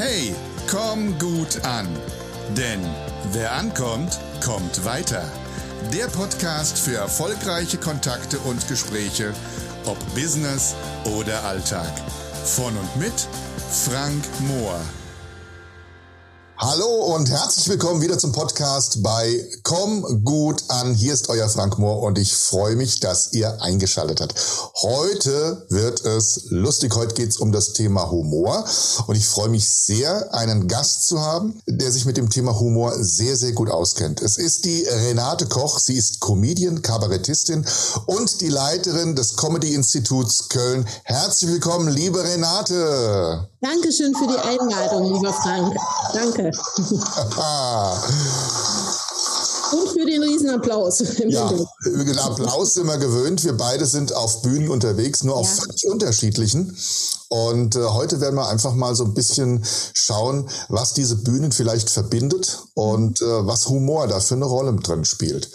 Hey, komm gut an. Denn wer ankommt, kommt weiter. Der Podcast für erfolgreiche Kontakte und Gespräche, ob Business oder Alltag. Von und mit Frank Mohr. Hallo und herzlich willkommen wieder zum Podcast bei Komm gut an. Hier ist euer Frank Mohr und ich freue mich, dass ihr eingeschaltet habt. Heute wird es lustig. Heute geht es um das Thema Humor und ich freue mich sehr, einen Gast zu haben, der sich mit dem Thema Humor sehr, sehr gut auskennt. Es ist die Renate Koch. Sie ist Comedian, Kabarettistin und die Leiterin des Comedy Instituts Köln. Herzlich willkommen, liebe Renate. Dankeschön für die Einladung, lieber Frank. Danke. Und für den Riesenapplaus. Ja, den Applaus sind wir gewöhnt. Wir beide sind auf Bühnen unterwegs, nur auf ja. völlig unterschiedlichen. Und äh, heute werden wir einfach mal so ein bisschen schauen, was diese Bühnen vielleicht verbindet und äh, was Humor da für eine Rolle drin spielt.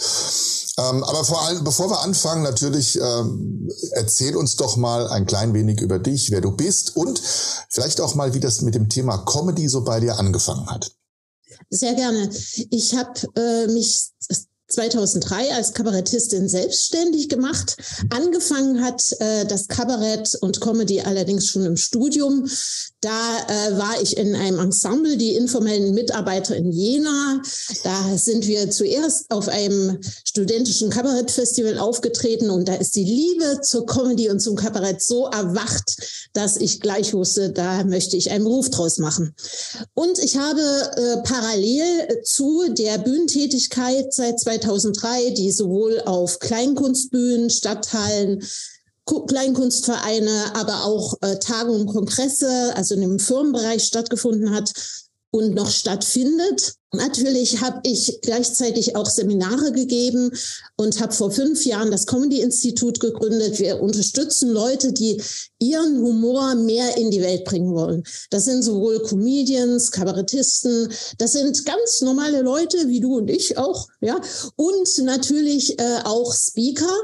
Ähm, aber vor allem, bevor wir anfangen, natürlich ähm, erzähl uns doch mal ein klein wenig über dich, wer du bist und vielleicht auch mal, wie das mit dem Thema Comedy so bei dir angefangen hat. Sehr gerne. Ich habe äh, mich 2003 als Kabarettistin selbstständig gemacht. Angefangen hat äh, das Kabarett und Comedy allerdings schon im Studium. Da äh, war ich in einem Ensemble, die informellen Mitarbeiter in Jena. Da sind wir zuerst auf einem studentischen Kabarettfestival aufgetreten und da ist die Liebe zur Comedy und zum Kabarett so erwacht, dass ich gleich wusste, da möchte ich einen Beruf draus machen. Und ich habe äh, parallel zu der Bühnentätigkeit seit 2003, die sowohl auf Kleinkunstbühnen, Stadthallen, Kleinkunstvereine, aber auch äh, Tagungen, Kongresse, also in dem Firmenbereich stattgefunden hat und noch stattfindet. Natürlich habe ich gleichzeitig auch Seminare gegeben und habe vor fünf Jahren das Comedy-Institut gegründet. Wir unterstützen Leute, die ihren Humor mehr in die Welt bringen wollen. Das sind sowohl Comedians, Kabarettisten, das sind ganz normale Leute wie du und ich auch, ja, und natürlich äh, auch Speaker,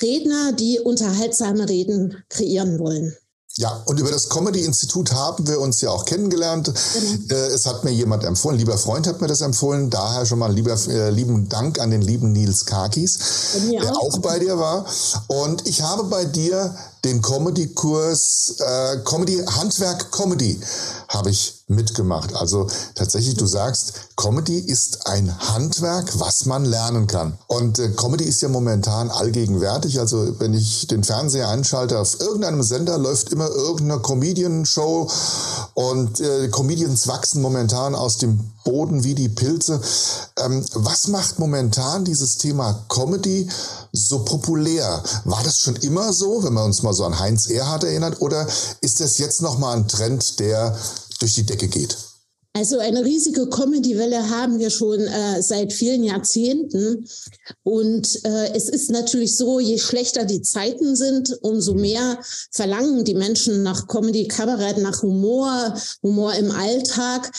Redner, die unterhaltsame Reden kreieren wollen. Ja, und über das Comedy-Institut haben wir uns ja auch kennengelernt. Mhm. Es hat mir jemand empfohlen, lieber Freund hat mir das empfohlen. Daher schon mal lieber, äh, lieben Dank an den lieben Nils Kakis, der auch bei dir war. Und ich habe bei dir den Comedy-Kurs äh, Comedy, Handwerk Comedy habe ich mitgemacht. Also tatsächlich, du sagst, Comedy ist ein Handwerk, was man lernen kann. Und äh, Comedy ist ja momentan allgegenwärtig. Also wenn ich den Fernseher einschalte, auf irgendeinem Sender läuft immer irgendeine Comedian-Show und äh, Comedians wachsen momentan aus dem Boden wie die Pilze. Ähm, was macht momentan dieses Thema Comedy so populär? War das schon immer so, wenn wir uns mal so an Heinz Erhardt erinnert, oder ist das jetzt nochmal ein Trend, der durch die Decke geht? Also eine riesige Comedy-Welle haben wir schon äh, seit vielen Jahrzehnten. Und äh, es ist natürlich so, je schlechter die Zeiten sind, umso mehr verlangen die Menschen nach Comedy, Kabarett, nach Humor, Humor im Alltag.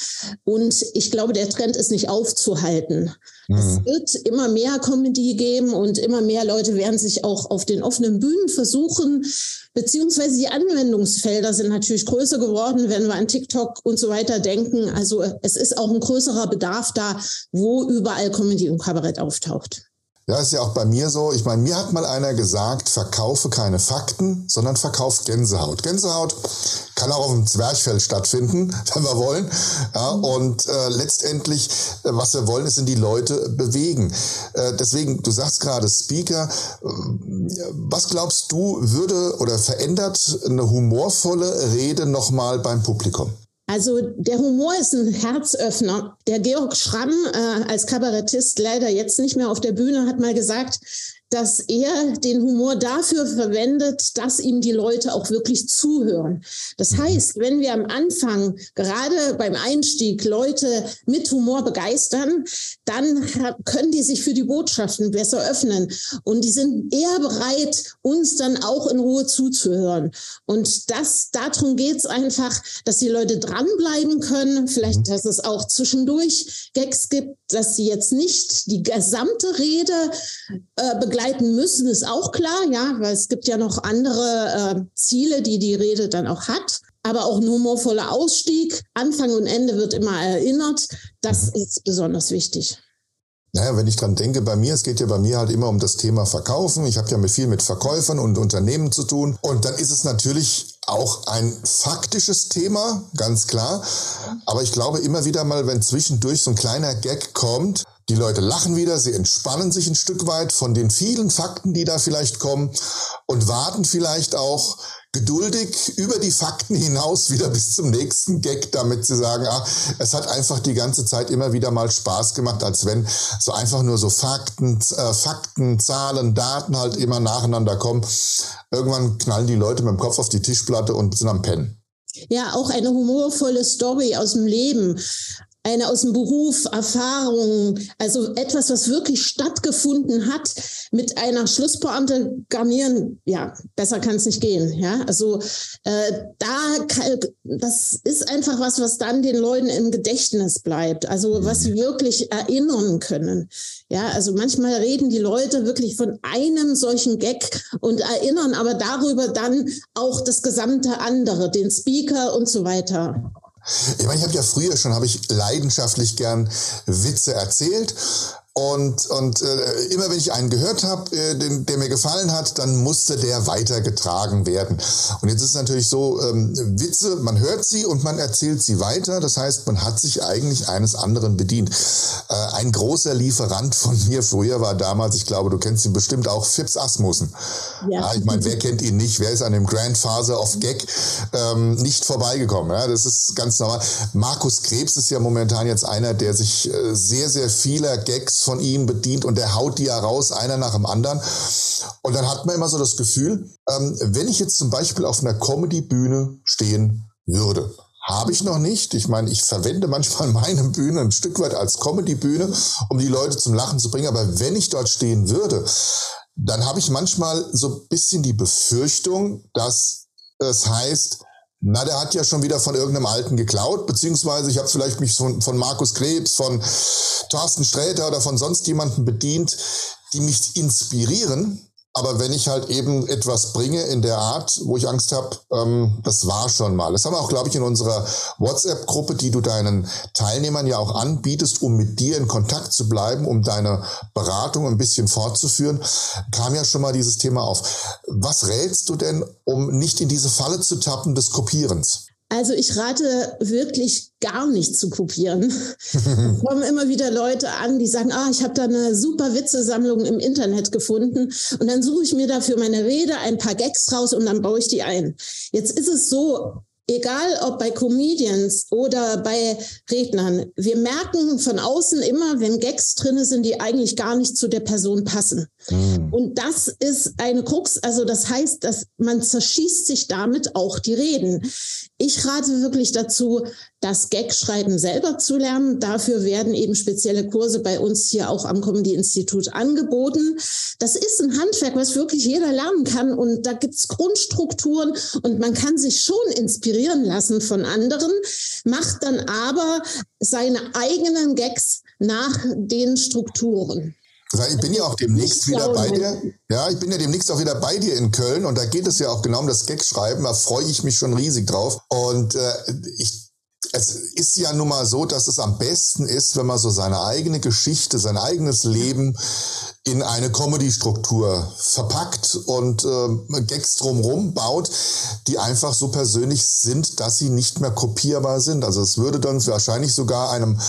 Und ich glaube, der Trend ist nicht aufzuhalten. Mhm. Es wird immer mehr Comedy geben und immer mehr Leute werden sich auch auf den offenen Bühnen versuchen, beziehungsweise die Anwendungsfelder sind natürlich größer geworden, wenn wir an TikTok und so weiter denken. Also es ist auch ein größerer Bedarf da, wo überall Comedy und Kabarett auftaucht. Ja, ist ja auch bei mir so. Ich meine, mir hat mal einer gesagt, verkaufe keine Fakten, sondern verkauft Gänsehaut. Gänsehaut kann auch auf dem Zwerchfell stattfinden, wenn wir wollen. Ja, und äh, letztendlich, äh, was wir wollen, ist in die Leute bewegen. Äh, deswegen, du sagst gerade Speaker. Äh, was glaubst du, würde oder verändert eine humorvolle Rede nochmal beim Publikum? Also der Humor ist ein Herzöffner. Der Georg Schramm äh, als Kabarettist leider jetzt nicht mehr auf der Bühne hat mal gesagt, dass er den Humor dafür verwendet, dass ihm die Leute auch wirklich zuhören. Das mhm. heißt, wenn wir am Anfang, gerade beim Einstieg, Leute mit Humor begeistern, dann können die sich für die Botschaften besser öffnen und die sind eher bereit, uns dann auch in Ruhe zuzuhören. Und das, darum geht's einfach, dass die Leute dranbleiben können, vielleicht, mhm. dass es auch zwischendurch Gags gibt, dass sie jetzt nicht die gesamte Rede äh, begleiten, begleiten müssen, ist auch klar, ja, weil es gibt ja noch andere äh, Ziele, die die Rede dann auch hat. aber auch ein humorvoller Ausstieg. Anfang und Ende wird immer erinnert. Das mhm. ist besonders wichtig. Naja, wenn ich dran denke, bei mir, es geht ja bei mir halt immer um das Thema Verkaufen. Ich habe ja mit viel mit Verkäufern und Unternehmen zu tun. Und dann ist es natürlich auch ein faktisches Thema, ganz klar. Aber ich glaube immer wieder mal, wenn zwischendurch so ein kleiner Gag kommt, die Leute lachen wieder, sie entspannen sich ein Stück weit von den vielen Fakten, die da vielleicht kommen und warten vielleicht auch geduldig über die Fakten hinaus wieder bis zum nächsten Gag, damit sie sagen, ah, es hat einfach die ganze Zeit immer wieder mal Spaß gemacht, als wenn so einfach nur so Fakten, äh, Fakten, Zahlen, Daten halt immer nacheinander kommen. Irgendwann knallen die Leute mit dem Kopf auf die Tischplatte und sind am Pennen. Ja, auch eine humorvolle Story aus dem Leben eine aus dem Beruf, Erfahrung, also etwas, was wirklich stattgefunden hat, mit einer Schlusspointe garnieren, ja, besser kann es nicht gehen. Ja, also äh, da, das ist einfach was, was dann den Leuten im Gedächtnis bleibt, also was sie wirklich erinnern können. Ja, also manchmal reden die Leute wirklich von einem solchen Gag und erinnern aber darüber dann auch das gesamte andere, den Speaker und so weiter. Ich meine, ich habe ja früher schon, habe ich leidenschaftlich gern Witze erzählt und, und äh, immer wenn ich einen gehört habe, äh, den, der mir gefallen hat, dann musste der weitergetragen werden. Und jetzt ist es natürlich so, ähm, Witze, man hört sie und man erzählt sie weiter. Das heißt, man hat sich eigentlich eines anderen bedient. Äh, ein großer Lieferant von mir früher war damals, ich glaube, du kennst ihn bestimmt auch, Fips Asmussen. Ja. ja ich meine, wer kennt ihn nicht? Wer ist an dem Grandfather of Gag ähm, nicht vorbeigekommen? Ja, das ist ganz normal. Markus Krebs ist ja momentan jetzt einer, der sich äh, sehr, sehr vieler Gags von ihm bedient und der haut die ja raus, einer nach dem anderen. Und dann hat man immer so das Gefühl, ähm, wenn ich jetzt zum Beispiel auf einer Comedy-Bühne stehen würde, habe ich noch nicht. Ich meine, ich verwende manchmal meine Bühne ein Stück weit als Comedy-Bühne, um die Leute zum Lachen zu bringen. Aber wenn ich dort stehen würde, dann habe ich manchmal so ein bisschen die Befürchtung, dass es heißt, na, der hat ja schon wieder von irgendeinem Alten geklaut, beziehungsweise ich habe vielleicht mich von, von Markus Krebs, von Thorsten Sträter oder von sonst jemanden bedient, die mich inspirieren, aber wenn ich halt eben etwas bringe in der Art, wo ich Angst habe, ähm, das war schon mal. Das haben wir auch, glaube ich, in unserer WhatsApp-Gruppe, die du deinen Teilnehmern ja auch anbietest, um mit dir in Kontakt zu bleiben, um deine Beratung ein bisschen fortzuführen, kam ja schon mal dieses Thema auf. Was rätst du denn, um nicht in diese Falle zu tappen des Kopierens? Also ich rate wirklich gar nicht zu kopieren. Es kommen immer wieder Leute an, die sagen, ah, ich habe da eine super Witzesammlung im Internet gefunden und dann suche ich mir dafür meine Rede ein paar Gags raus und dann baue ich die ein. Jetzt ist es so, egal ob bei Comedians oder bei Rednern, wir merken von außen immer, wenn Gags drin sind, die eigentlich gar nicht zu der Person passen. Mhm. Und das ist eine Krux. Also das heißt, dass man zerschießt sich damit auch die Reden. Ich rate wirklich dazu, das Gag-Schreiben selber zu lernen. Dafür werden eben spezielle Kurse bei uns hier auch am Comedy-Institut angeboten. Das ist ein Handwerk, was wirklich jeder lernen kann. Und da gibt's Grundstrukturen und man kann sich schon inspirieren lassen von anderen, macht dann aber seine eigenen Gags nach den Strukturen. Ich bin ja auch demnächst wieder bei dir. Ja, ich bin ja demnächst auch wieder bei dir in Köln und da geht es ja auch genau um das Gag-Schreiben. Da freue ich mich schon riesig drauf. Und äh, ich es ist ja nun mal so, dass es am besten ist, wenn man so seine eigene Geschichte, sein eigenes Leben in eine Comedy-Struktur verpackt und äh, Gags drumherum baut, die einfach so persönlich sind, dass sie nicht mehr kopierbar sind. Also es würde dann wahrscheinlich sogar einem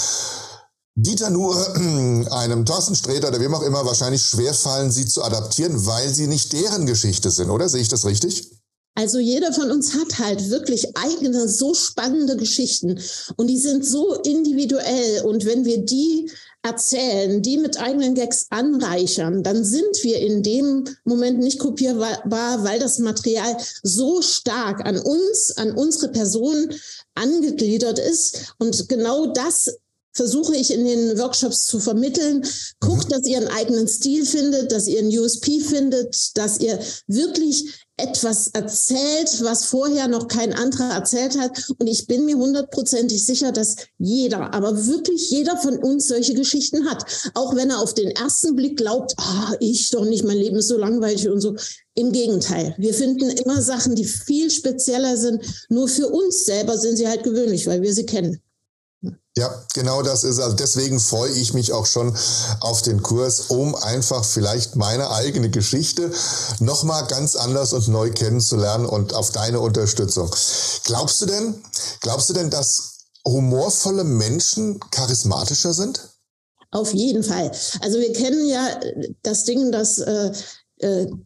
Dieter Nuhr, einem Thorsten Sträter oder wem auch immer wahrscheinlich schwerfallen, sie zu adaptieren, weil sie nicht deren Geschichte sind, oder? Sehe ich das richtig? Also jeder von uns hat halt wirklich eigene, so spannende Geschichten und die sind so individuell und wenn wir die erzählen, die mit eigenen Gags anreichern, dann sind wir in dem Moment nicht kopierbar, weil das Material so stark an uns, an unsere Person angegliedert ist und genau das versuche ich in den Workshops zu vermitteln. Guckt, mhm. dass ihr einen eigenen Stil findet, dass ihr einen USP findet, dass ihr wirklich etwas erzählt, was vorher noch kein anderer erzählt hat. Und ich bin mir hundertprozentig sicher, dass jeder, aber wirklich jeder von uns solche Geschichten hat. Auch wenn er auf den ersten Blick glaubt, ah, ich doch nicht, mein Leben ist so langweilig und so. Im Gegenteil, wir finden immer Sachen, die viel spezieller sind. Nur für uns selber sind sie halt gewöhnlich, weil wir sie kennen. Ja, genau das ist. Also deswegen freue ich mich auch schon auf den Kurs, um einfach vielleicht meine eigene Geschichte nochmal ganz anders und neu kennenzulernen und auf deine Unterstützung. Glaubst du denn, glaubst du denn, dass humorvolle Menschen charismatischer sind? Auf jeden Fall. Also wir kennen ja das Ding, dass äh,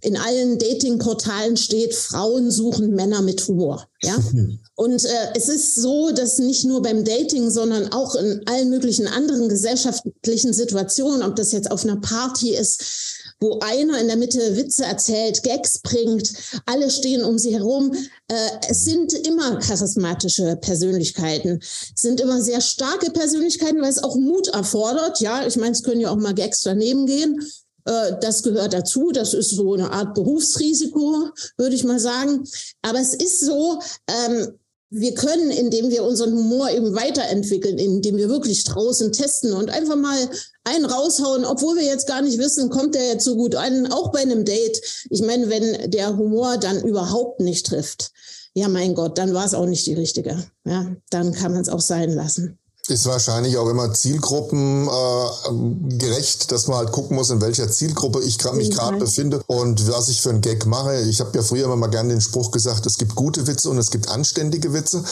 in allen Dating-Portalen steht, Frauen suchen Männer mit Humor. Ja? Und äh, es ist so, dass nicht nur beim Dating, sondern auch in allen möglichen anderen gesellschaftlichen Situationen, ob das jetzt auf einer Party ist, wo einer in der Mitte Witze erzählt, Gags bringt, alle stehen um sie herum. Äh, es sind immer charismatische Persönlichkeiten, es sind immer sehr starke Persönlichkeiten, weil es auch Mut erfordert. Ja, ich meine, es können ja auch mal Gags daneben gehen. Äh, das gehört dazu. Das ist so eine Art Berufsrisiko, würde ich mal sagen. Aber es ist so, ähm, wir können, indem wir unseren Humor eben weiterentwickeln, indem wir wirklich draußen testen und einfach mal einen raushauen, obwohl wir jetzt gar nicht wissen, kommt der jetzt so gut an, auch bei einem Date. Ich meine, wenn der Humor dann überhaupt nicht trifft, ja mein Gott, dann war es auch nicht die richtige. Ja, dann kann man es auch sein lassen ist wahrscheinlich auch immer zielgruppengerecht, äh, dass man halt gucken muss, in welcher Zielgruppe ich grad, mich gerade befinde und was ich für einen Gag mache. Ich habe ja früher immer mal gerne den Spruch gesagt, es gibt gute Witze und es gibt anständige Witze.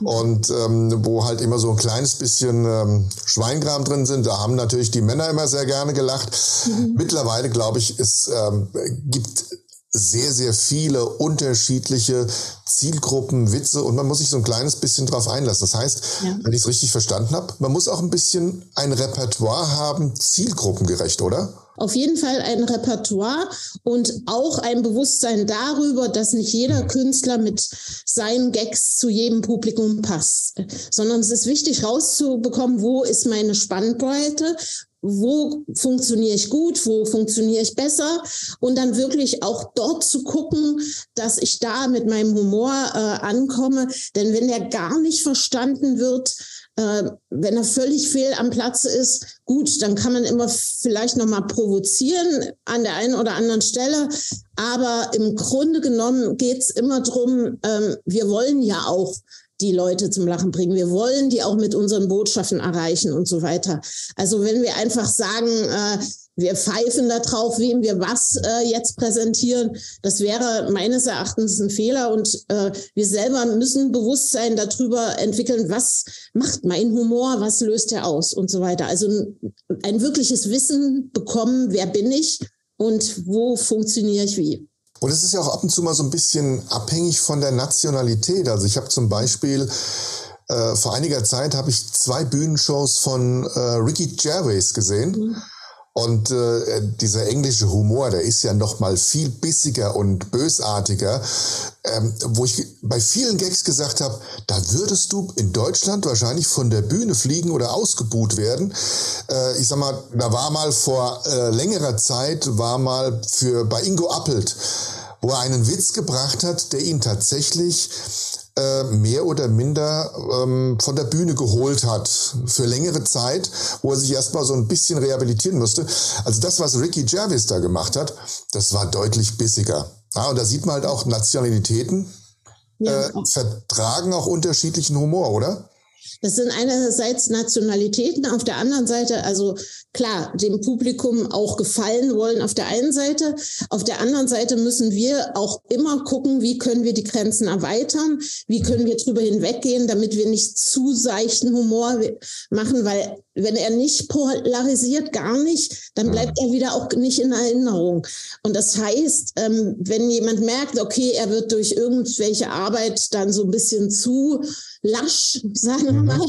Und ähm, wo halt immer so ein kleines bisschen ähm, Schweingram drin sind, da haben natürlich die Männer immer sehr gerne gelacht. Mhm. Mittlerweile, glaube ich, es ähm, gibt sehr, sehr viele unterschiedliche Zielgruppen, Witze und man muss sich so ein kleines bisschen drauf einlassen. Das heißt, ja. wenn ich es richtig verstanden habe, man muss auch ein bisschen ein Repertoire haben, zielgruppengerecht, oder? Auf jeden Fall ein Repertoire und auch ein Bewusstsein darüber, dass nicht jeder Künstler mit seinen Gags zu jedem Publikum passt, sondern es ist wichtig rauszubekommen, wo ist meine Spannbreite, wo funktioniere ich gut, wo funktioniere ich besser und dann wirklich auch dort zu gucken, dass ich da mit meinem Humor äh, ankomme. Denn wenn der gar nicht verstanden wird, äh, wenn er völlig fehl am Platz ist, gut, dann kann man immer vielleicht noch mal provozieren an der einen oder anderen Stelle. Aber im Grunde genommen geht es immer drum. Ähm, wir wollen ja auch die Leute zum Lachen bringen. Wir wollen die auch mit unseren Botschaften erreichen und so weiter. Also wenn wir einfach sagen, äh, wir pfeifen da drauf, wem wir was äh, jetzt präsentieren, das wäre meines Erachtens ein Fehler. Und äh, wir selber müssen Bewusstsein darüber entwickeln, was macht mein Humor, was löst er aus und so weiter. Also ein, ein wirkliches Wissen bekommen, wer bin ich und wo funktioniere ich wie. Und es ist ja auch ab und zu mal so ein bisschen abhängig von der Nationalität. Also ich habe zum Beispiel äh, vor einiger Zeit habe ich zwei Bühnenshows von äh, Ricky Gervais gesehen. Mhm. Und äh, dieser englische Humor, der ist ja noch mal viel bissiger und bösartiger, ähm, wo ich bei vielen Gags gesagt habe, da würdest du in Deutschland wahrscheinlich von der Bühne fliegen oder ausgebuht werden. Äh, ich sag mal, da war mal vor äh, längerer Zeit, war mal für bei Ingo Appelt, wo er einen Witz gebracht hat, der ihn tatsächlich äh, mehr oder minder ähm, von der Bühne geholt hat für längere Zeit, wo er sich erstmal so ein bisschen rehabilitieren musste. Also das, was Ricky Gervais da gemacht hat, das war deutlich bissiger. Ja, und da sieht man halt auch Nationalitäten ja. äh, vertragen auch unterschiedlichen Humor, oder? Das sind einerseits Nationalitäten, auf der anderen Seite, also klar, dem Publikum auch gefallen wollen auf der einen Seite. Auf der anderen Seite müssen wir auch immer gucken, wie können wir die Grenzen erweitern, wie können wir drüber hinweggehen, damit wir nicht zu seichten Humor machen, weil wenn er nicht polarisiert, gar nicht, dann bleibt er wieder auch nicht in Erinnerung. Und das heißt, ähm, wenn jemand merkt, okay, er wird durch irgendwelche Arbeit dann so ein bisschen zu lasch, sagen wir mhm. mal,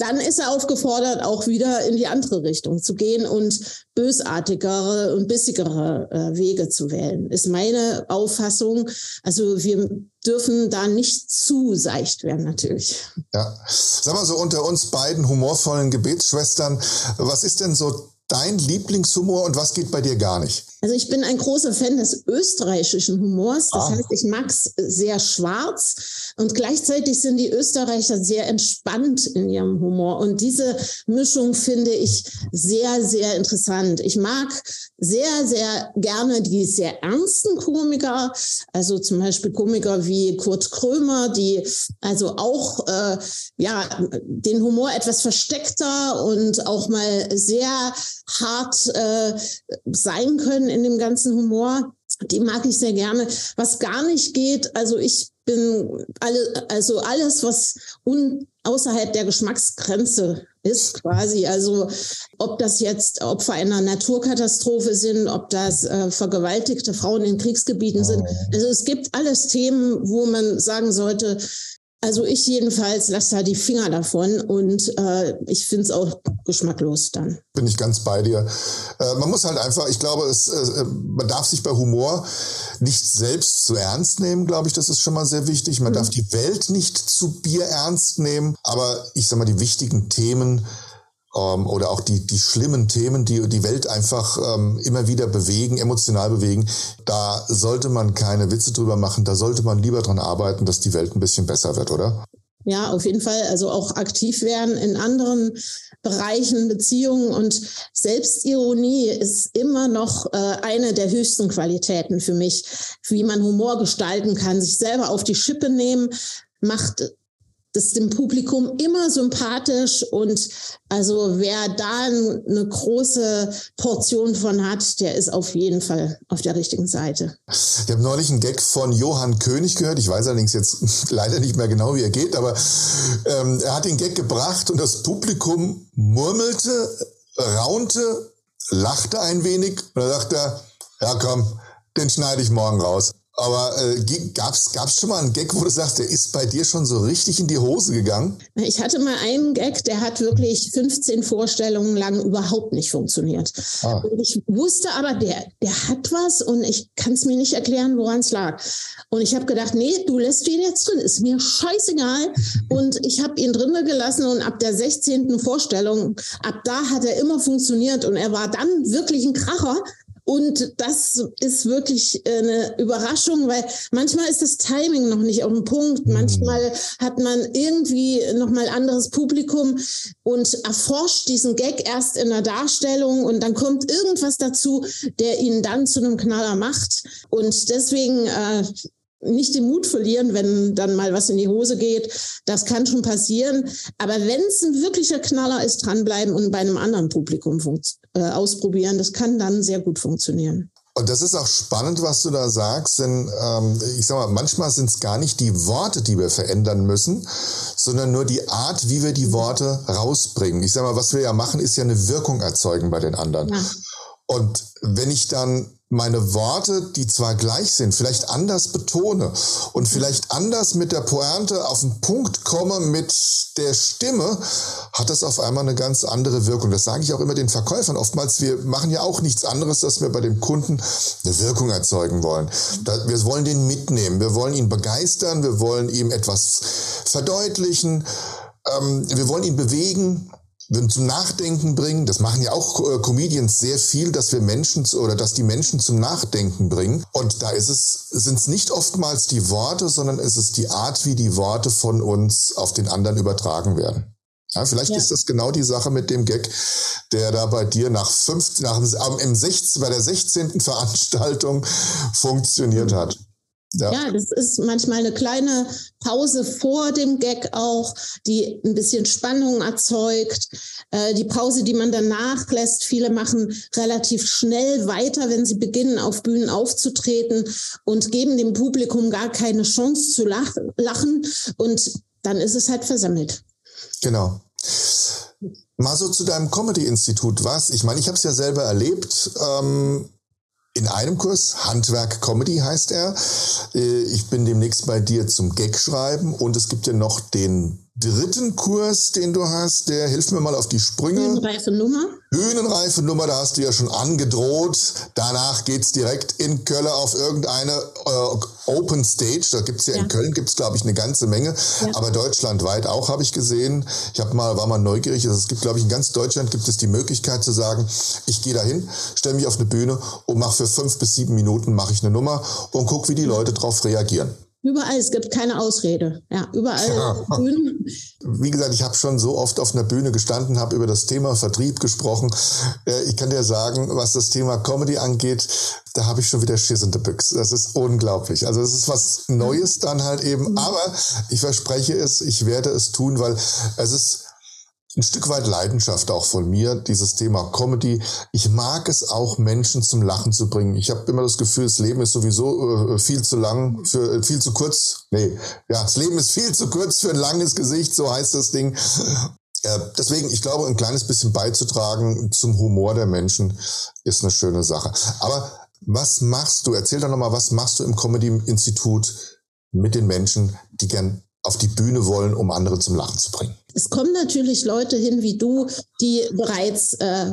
dann ist er aufgefordert, auch wieder in die andere Richtung zu gehen und bösartigere und bissigere äh, Wege zu wählen, ist meine Auffassung. Also wir dürfen da nicht zu seicht werden, natürlich. Ja, sag mal so unter uns beiden humorvollen Gebetsschwestern, was ist denn so dein Lieblingshumor und was geht bei dir gar nicht? Also ich bin ein großer Fan des österreichischen Humors. Das ah. heißt, ich mag es sehr schwarz und gleichzeitig sind die Österreicher sehr entspannt in ihrem Humor. Und diese Mischung finde ich sehr, sehr interessant. Ich mag sehr, sehr gerne die sehr ernsten Komiker, also zum Beispiel Komiker wie Kurt Krömer, die also auch äh, ja den Humor etwas versteckter und auch mal sehr hart äh, sein können in dem ganzen Humor. Die mag ich sehr gerne. Was gar nicht geht, also ich bin alle, also alles, was un, außerhalb der Geschmacksgrenze ist quasi. Also ob das jetzt Opfer einer Naturkatastrophe sind, ob das äh, vergewaltigte Frauen in Kriegsgebieten sind. Oh. Also es gibt alles Themen, wo man sagen sollte, also ich jedenfalls lasse da die Finger davon und äh, ich finde es auch geschmacklos dann. Bin ich ganz bei dir. Äh, man muss halt einfach, ich glaube, es, äh, man darf sich bei Humor nicht selbst zu ernst nehmen, glaube ich, das ist schon mal sehr wichtig. Man mhm. darf die Welt nicht zu Bier ernst nehmen, aber ich sage mal, die wichtigen Themen ähm, oder auch die, die schlimmen Themen, die die Welt einfach ähm, immer wieder bewegen, emotional bewegen, da sollte man keine Witze drüber machen, da sollte man lieber dran arbeiten, dass die Welt ein bisschen besser wird, oder? Ja, auf jeden Fall. Also auch aktiv werden in anderen Bereichen, Beziehungen und Selbstironie ist immer noch äh, eine der höchsten Qualitäten für mich, wie man Humor gestalten kann, sich selber auf die Schippe nehmen, macht das dem Publikum immer sympathisch und also wer da eine große Portion von hat, der ist auf jeden Fall auf der richtigen Seite. Ich habe neulich einen Gag von Johann König gehört. Ich weiß allerdings jetzt leider nicht mehr genau, wie er geht, aber ähm, er hat den Gag gebracht und das Publikum murmelte, raunte, lachte ein wenig und dann sagte er, ja komm, den schneide ich morgen raus. Aber äh, gab's gab's schon mal einen Gag, wo du sagst, der ist bei dir schon so richtig in die Hose gegangen? Ich hatte mal einen Gag, der hat wirklich 15 Vorstellungen lang überhaupt nicht funktioniert. Ah. Und ich wusste aber, der, der hat was und ich kann es mir nicht erklären, woran es lag. Und ich habe gedacht, nee, du lässt ihn jetzt drin, ist mir scheißegal. Und ich habe ihn drinnen gelassen und ab der 16. Vorstellung, ab da hat er immer funktioniert und er war dann wirklich ein Kracher. Und das ist wirklich äh, eine Überraschung, weil manchmal ist das Timing noch nicht auf dem Punkt. Mhm. Manchmal hat man irgendwie nochmal anderes Publikum und erforscht diesen Gag erst in der Darstellung und dann kommt irgendwas dazu, der ihn dann zu einem Knaller macht. Und deswegen äh, nicht den Mut verlieren, wenn dann mal was in die Hose geht. Das kann schon passieren. Aber wenn es ein wirklicher Knaller ist, dranbleiben und bei einem anderen Publikum äh, ausprobieren, das kann dann sehr gut funktionieren. Und das ist auch spannend, was du da sagst, denn ähm, ich sag mal, manchmal sind es gar nicht die Worte, die wir verändern müssen, sondern nur die Art, wie wir die Worte rausbringen. Ich sag mal, was wir ja machen, ist ja eine Wirkung erzeugen bei den anderen. Ja. Und wenn ich dann meine Worte, die zwar gleich sind, vielleicht anders betone und vielleicht anders mit der Pointe auf den Punkt komme mit der Stimme, hat das auf einmal eine ganz andere Wirkung. Das sage ich auch immer den Verkäufern. Oftmals, wir machen ja auch nichts anderes, dass wir bei dem Kunden eine Wirkung erzeugen wollen. Wir wollen den mitnehmen, wir wollen ihn begeistern, wir wollen ihm etwas verdeutlichen, ähm, wir wollen ihn bewegen zum Nachdenken bringen. Das machen ja auch äh, Comedians sehr viel, dass wir Menschen zu, oder dass die Menschen zum Nachdenken bringen. Und da ist es, sind es nicht oftmals die Worte, sondern es ist die Art, wie die Worte von uns auf den anderen übertragen werden. Ja, vielleicht ja. ist das genau die Sache mit dem Gag, der da bei dir nach fünf, nach, im 16, bei der 16. Veranstaltung funktioniert hat. Ja. ja. das ist manchmal eine kleine Pause vor dem Gag auch, die ein bisschen Spannung erzeugt. Äh, die Pause, die man danach lässt, viele machen relativ schnell weiter, wenn sie beginnen, auf Bühnen aufzutreten und geben dem Publikum gar keine Chance zu lachen. Und dann ist es halt versammelt. Genau. Mal so zu deinem Comedy-Institut. Was? Ich meine, ich habe es ja selber erlebt. Ähm in einem Kurs, Handwerk Comedy heißt er. Äh, ich bin demnächst bei dir zum Gag schreiben und es gibt ja noch den dritten Kurs, den du hast, der hilft mir mal auf die Sprünge. Bühnenreife Nummer. Bühnenreife Nummer, da hast du ja schon angedroht. Danach geht's direkt in Köln auf irgendeine äh, Open Stage. Da gibt's ja, ja. in Köln gibt's glaube ich eine ganze Menge, ja. aber deutschlandweit auch habe ich gesehen. Ich habe mal war mal neugierig. Also es gibt glaube ich in ganz Deutschland gibt es die Möglichkeit zu sagen, ich gehe dahin, stelle mich auf eine Bühne und mache für fünf bis sieben Minuten mache ich eine Nummer und guck, wie die Leute darauf reagieren. Überall, es gibt keine Ausrede. Ja, überall ja. Bühnen. Wie gesagt, ich habe schon so oft auf einer Bühne gestanden, habe über das Thema Vertrieb gesprochen. Äh, ich kann dir sagen, was das Thema Comedy angeht, da habe ich schon wieder Schiss in der Büchse. Das ist unglaublich. Also es ist was Neues dann halt eben. Mhm. Aber ich verspreche es, ich werde es tun, weil es ist ein Stück weit Leidenschaft auch von mir, dieses Thema Comedy. Ich mag es auch, Menschen zum Lachen zu bringen. Ich habe immer das Gefühl, das Leben ist sowieso äh, viel zu lang, für äh, viel zu kurz. Nee, ja, das Leben ist viel zu kurz für ein langes Gesicht, so heißt das Ding. Äh, deswegen, ich glaube, ein kleines bisschen beizutragen zum Humor der Menschen ist eine schöne Sache. Aber was machst du? Erzähl doch nochmal, was machst du im Comedy-Institut mit den Menschen, die gern auf die Bühne wollen, um andere zum Lachen zu bringen. Es kommen natürlich Leute hin wie du, die bereits äh,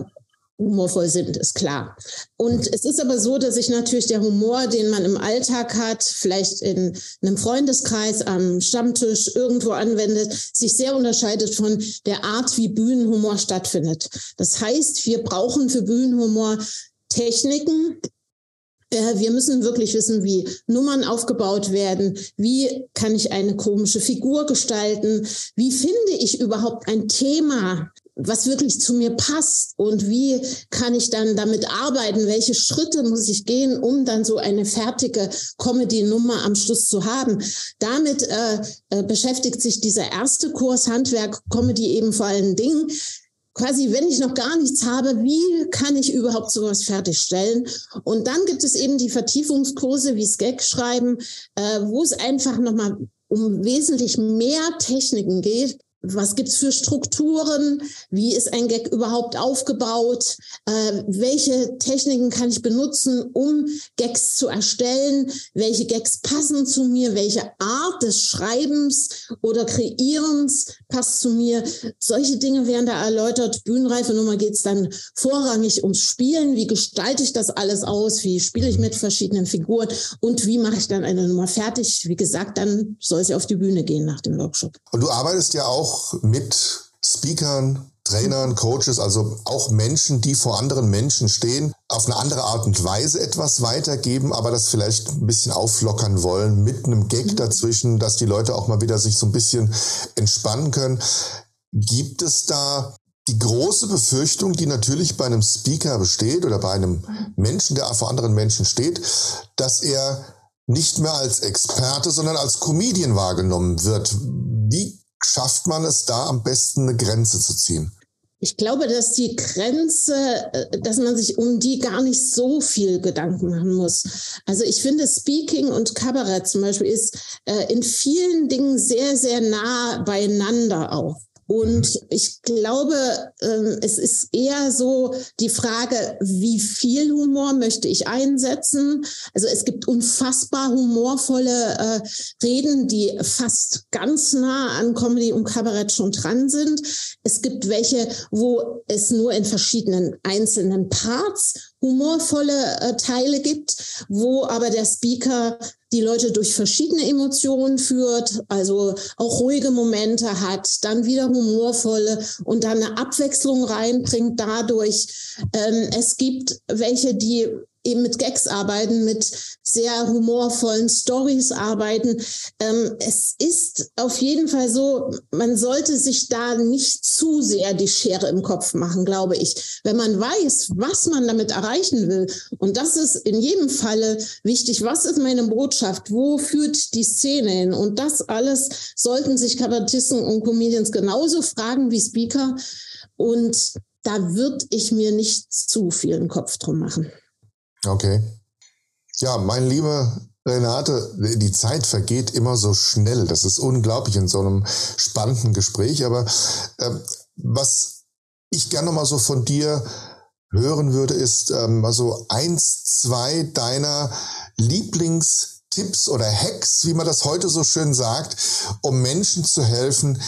humorvoll sind, ist klar. Und es ist aber so, dass sich natürlich der Humor, den man im Alltag hat, vielleicht in einem Freundeskreis, am Stammtisch irgendwo anwendet, sich sehr unterscheidet von der Art, wie Bühnenhumor stattfindet. Das heißt, wir brauchen für Bühnenhumor Techniken, wir müssen wirklich wissen, wie Nummern aufgebaut werden. Wie kann ich eine komische Figur gestalten? Wie finde ich überhaupt ein Thema, was wirklich zu mir passt? Und wie kann ich dann damit arbeiten? Welche Schritte muss ich gehen, um dann so eine fertige Comedy-Nummer am Schluss zu haben? Damit äh, äh, beschäftigt sich dieser erste Kurs Handwerk Comedy eben vor allen Dingen quasi, wenn ich noch gar nichts habe, wie kann ich überhaupt sowas fertigstellen? Und dann gibt es eben die Vertiefungskurse wie Skag schreiben, äh, wo es einfach nochmal um wesentlich mehr Techniken geht, was gibt's für Strukturen? Wie ist ein Gag überhaupt aufgebaut? Äh, welche Techniken kann ich benutzen, um Gags zu erstellen? Welche Gags passen zu mir? Welche Art des Schreibens oder Kreierens passt zu mir? Solche Dinge werden da erläutert. Bühnenreife Nummer geht's dann vorrangig ums Spielen. Wie gestalte ich das alles aus? Wie spiele ich mit verschiedenen Figuren? Und wie mache ich dann eine Nummer fertig? Wie gesagt, dann soll sie auf die Bühne gehen nach dem Workshop. Und du arbeitest ja auch auch mit Speakern, Trainern, Coaches, also auch Menschen, die vor anderen Menschen stehen, auf eine andere Art und Weise etwas weitergeben, aber das vielleicht ein bisschen auflockern wollen mit einem Gag mhm. dazwischen, dass die Leute auch mal wieder sich so ein bisschen entspannen können. Gibt es da die große Befürchtung, die natürlich bei einem Speaker besteht oder bei einem Menschen, der vor anderen Menschen steht, dass er nicht mehr als Experte, sondern als Comedian wahrgenommen wird. Wie schafft man es da am besten eine Grenze zu ziehen? Ich glaube, dass die Grenze, äh, dass man sich um die gar nicht so viel Gedanken machen muss. Also ich finde, Speaking und Kabarett zum Beispiel ist äh, in vielen Dingen sehr, sehr nah beieinander auch. Und ich glaube, ähm, es ist eher so die Frage, wie viel Humor möchte ich einsetzen? Also es gibt unfassbar humorvolle äh, Reden, die fast ganz nah an Comedy und Kabarett schon dran sind. Es gibt welche, wo es nur in verschiedenen einzelnen Parts humorvolle äh, Teile gibt, wo aber der Speaker die Leute durch verschiedene Emotionen führt, also auch ruhige Momente hat, dann wieder humorvolle und dann eine Abwechslung reinbringt dadurch. Ähm, es gibt welche, die eben mit Gags arbeiten, mit sehr humorvollen Stories arbeiten. Ähm, es ist auf jeden Fall so, man sollte sich da nicht zu sehr die Schere im Kopf machen, glaube ich. Wenn man weiß, was man damit erreichen will, und das ist in jedem Falle wichtig, was ist meine Botschaft, wo führt die Szene hin? Und das alles sollten sich Kabarettisten und Comedians genauso fragen wie Speaker. Und da würde ich mir nicht zu viel im Kopf drum machen. Okay. Ja, mein lieber Renate, die Zeit vergeht immer so schnell. Das ist unglaublich in so einem spannenden Gespräch. Aber äh, was ich gerne mal so von dir hören würde, ist ähm, also eins, zwei deiner Lieblingstipps oder Hacks, wie man das heute so schön sagt, um Menschen zu helfen,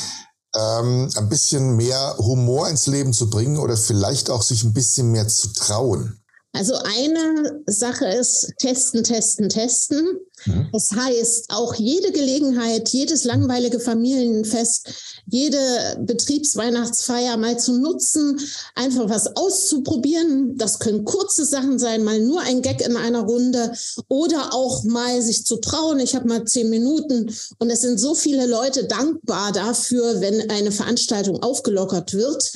ähm, ein bisschen mehr Humor ins Leben zu bringen oder vielleicht auch sich ein bisschen mehr zu trauen? Also eine Sache ist testen, testen, testen. Mhm. Das heißt, auch jede Gelegenheit, jedes langweilige Familienfest, jede Betriebsweihnachtsfeier mal zu nutzen, einfach was auszuprobieren. Das können kurze Sachen sein, mal nur ein Gag in einer Runde oder auch mal sich zu trauen. Ich habe mal zehn Minuten und es sind so viele Leute dankbar dafür, wenn eine Veranstaltung aufgelockert wird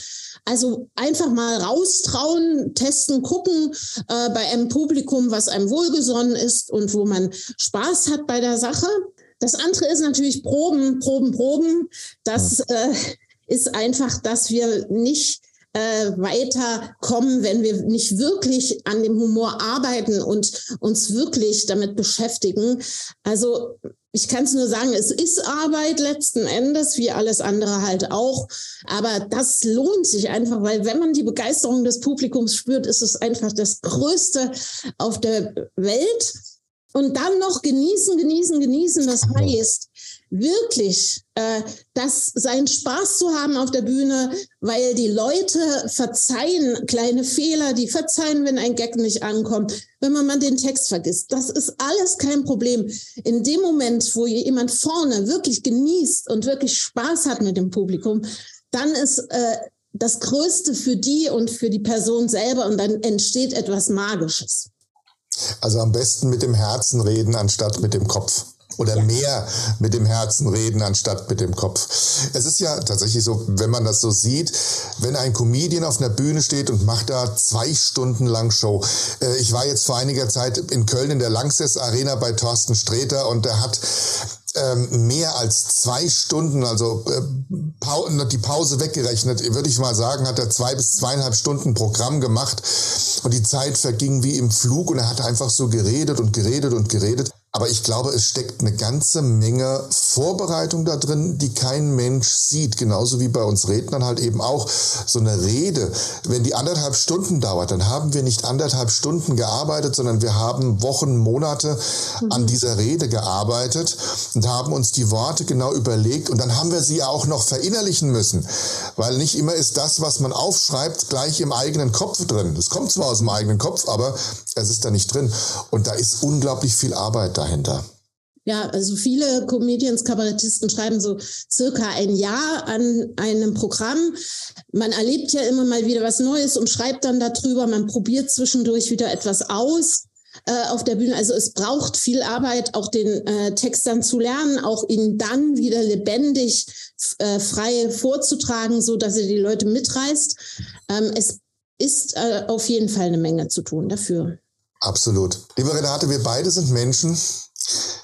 also einfach mal raustrauen, testen, gucken äh, bei einem Publikum, was einem wohlgesonnen ist und wo man Spaß hat bei der Sache. Das andere ist natürlich Proben, Proben, Proben. Das äh, ist einfach, dass wir nicht äh, weiterkommen, wenn wir nicht wirklich an dem Humor arbeiten und uns wirklich damit beschäftigen. Also ich kann es nur sagen, es ist Arbeit letzten Endes, wie alles andere halt auch. Aber das lohnt sich einfach, weil wenn man die Begeisterung des Publikums spürt, ist es einfach das Größte auf der Welt. Und dann noch genießen, genießen, genießen. Das heißt, wirklich äh, das seinen Spaß zu haben auf der Bühne, weil die Leute verzeihen kleine Fehler, die verzeihen, wenn ein Gag nicht ankommt, wenn man mal den Text vergisst. Das ist alles kein Problem. In dem Moment, wo jemand vorne wirklich genießt und wirklich Spaß hat mit dem Publikum, dann ist äh, das Größte für die und für die Person selber und dann entsteht etwas Magisches. Also am besten mit dem Herzen reden anstatt mit dem Kopf oder mehr mit dem Herzen reden anstatt mit dem Kopf. Es ist ja tatsächlich so, wenn man das so sieht, wenn ein Comedian auf einer Bühne steht und macht da zwei Stunden lang Show. Äh, ich war jetzt vor einiger Zeit in Köln in der Langsess Arena bei Thorsten Sträter und der hat ähm, mehr als zwei Stunden, also äh, die Pause weggerechnet, würde ich mal sagen, hat er zwei bis zweieinhalb Stunden Programm gemacht und die Zeit verging wie im Flug und er hat einfach so geredet und geredet und geredet. Aber ich glaube, es steckt eine ganze Menge Vorbereitung da drin, die kein Mensch sieht. Genauso wie bei uns Rednern halt eben auch so eine Rede. Wenn die anderthalb Stunden dauert, dann haben wir nicht anderthalb Stunden gearbeitet, sondern wir haben Wochen, Monate an mhm. dieser Rede gearbeitet und haben uns die Worte genau überlegt und dann haben wir sie auch noch verinnerlichen müssen. Weil nicht immer ist das, was man aufschreibt, gleich im eigenen Kopf drin. Das kommt zwar aus dem eigenen Kopf, aber es ist da nicht drin. Und da ist unglaublich viel Arbeit da dahinter? Ja, also viele Comedians, Kabarettisten schreiben so circa ein Jahr an einem Programm. Man erlebt ja immer mal wieder was Neues und schreibt dann darüber. Man probiert zwischendurch wieder etwas aus äh, auf der Bühne. Also es braucht viel Arbeit, auch den äh, Text dann zu lernen, auch ihn dann wieder lebendig, äh, frei vorzutragen, so dass er die Leute mitreißt. Ähm, es ist äh, auf jeden Fall eine Menge zu tun dafür. Absolut. Liebe Renate, wir beide sind Menschen,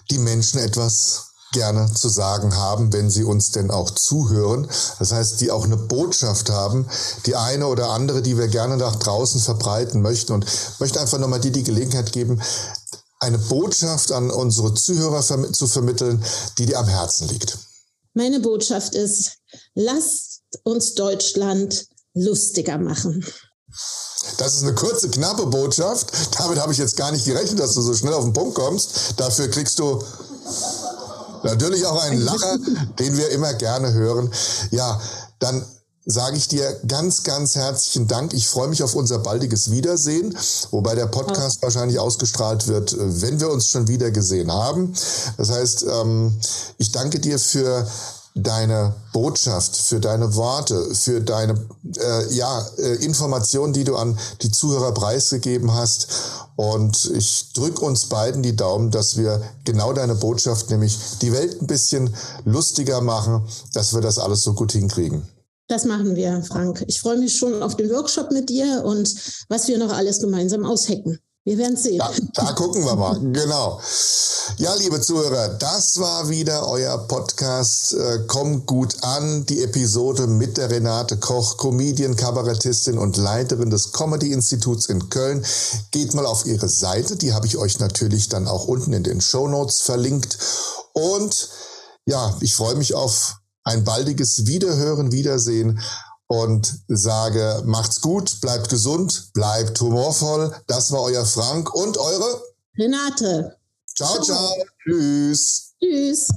die Menschen etwas gerne zu sagen haben, wenn sie uns denn auch zuhören. Das heißt, die auch eine Botschaft haben, die eine oder andere, die wir gerne nach draußen verbreiten möchten und möchte einfach nochmal dir die Gelegenheit geben, eine Botschaft an unsere Zuhörer zu vermitteln, die dir am Herzen liegt. Meine Botschaft ist, lasst uns Deutschland lustiger machen. Das ist eine kurze, knappe Botschaft. Damit habe ich jetzt gar nicht gerechnet, dass du so schnell auf den Punkt kommst. Dafür kriegst du natürlich auch einen Lacher, den wir immer gerne hören. Ja, dann sage ich dir ganz, ganz herzlichen Dank. Ich freue mich auf unser baldiges Wiedersehen, wobei der Podcast wahrscheinlich ausgestrahlt wird, wenn wir uns schon wieder gesehen haben. Das heißt, ähm, ich danke dir für deine Botschaft, für deine Worte, für deine äh, ja, äh, Informationen, die du an die Zuhörer preisgegeben hast. Und ich drücke uns beiden die Daumen, dass wir genau deine Botschaft, nämlich die Welt ein bisschen lustiger machen, dass wir das alles so gut hinkriegen. Das machen wir, Frank. Ich freue mich schon auf den Workshop mit dir und was wir noch alles gemeinsam aushecken. Wir werden sehen. Da, da gucken wir mal. Genau. Ja, liebe Zuhörer, das war wieder euer Podcast äh, Kommt gut an. Die Episode mit der Renate Koch, Comedian, Kabarettistin und Leiterin des Comedy Instituts in Köln. Geht mal auf ihre Seite. Die habe ich euch natürlich dann auch unten in den Show Notes verlinkt. Und ja, ich freue mich auf ein baldiges Wiederhören, Wiedersehen und sage, macht's gut, bleibt gesund, bleibt humorvoll. Das war euer Frank und eure Renate. Ciao, ciao. ciao. Tschüss. Tschüss.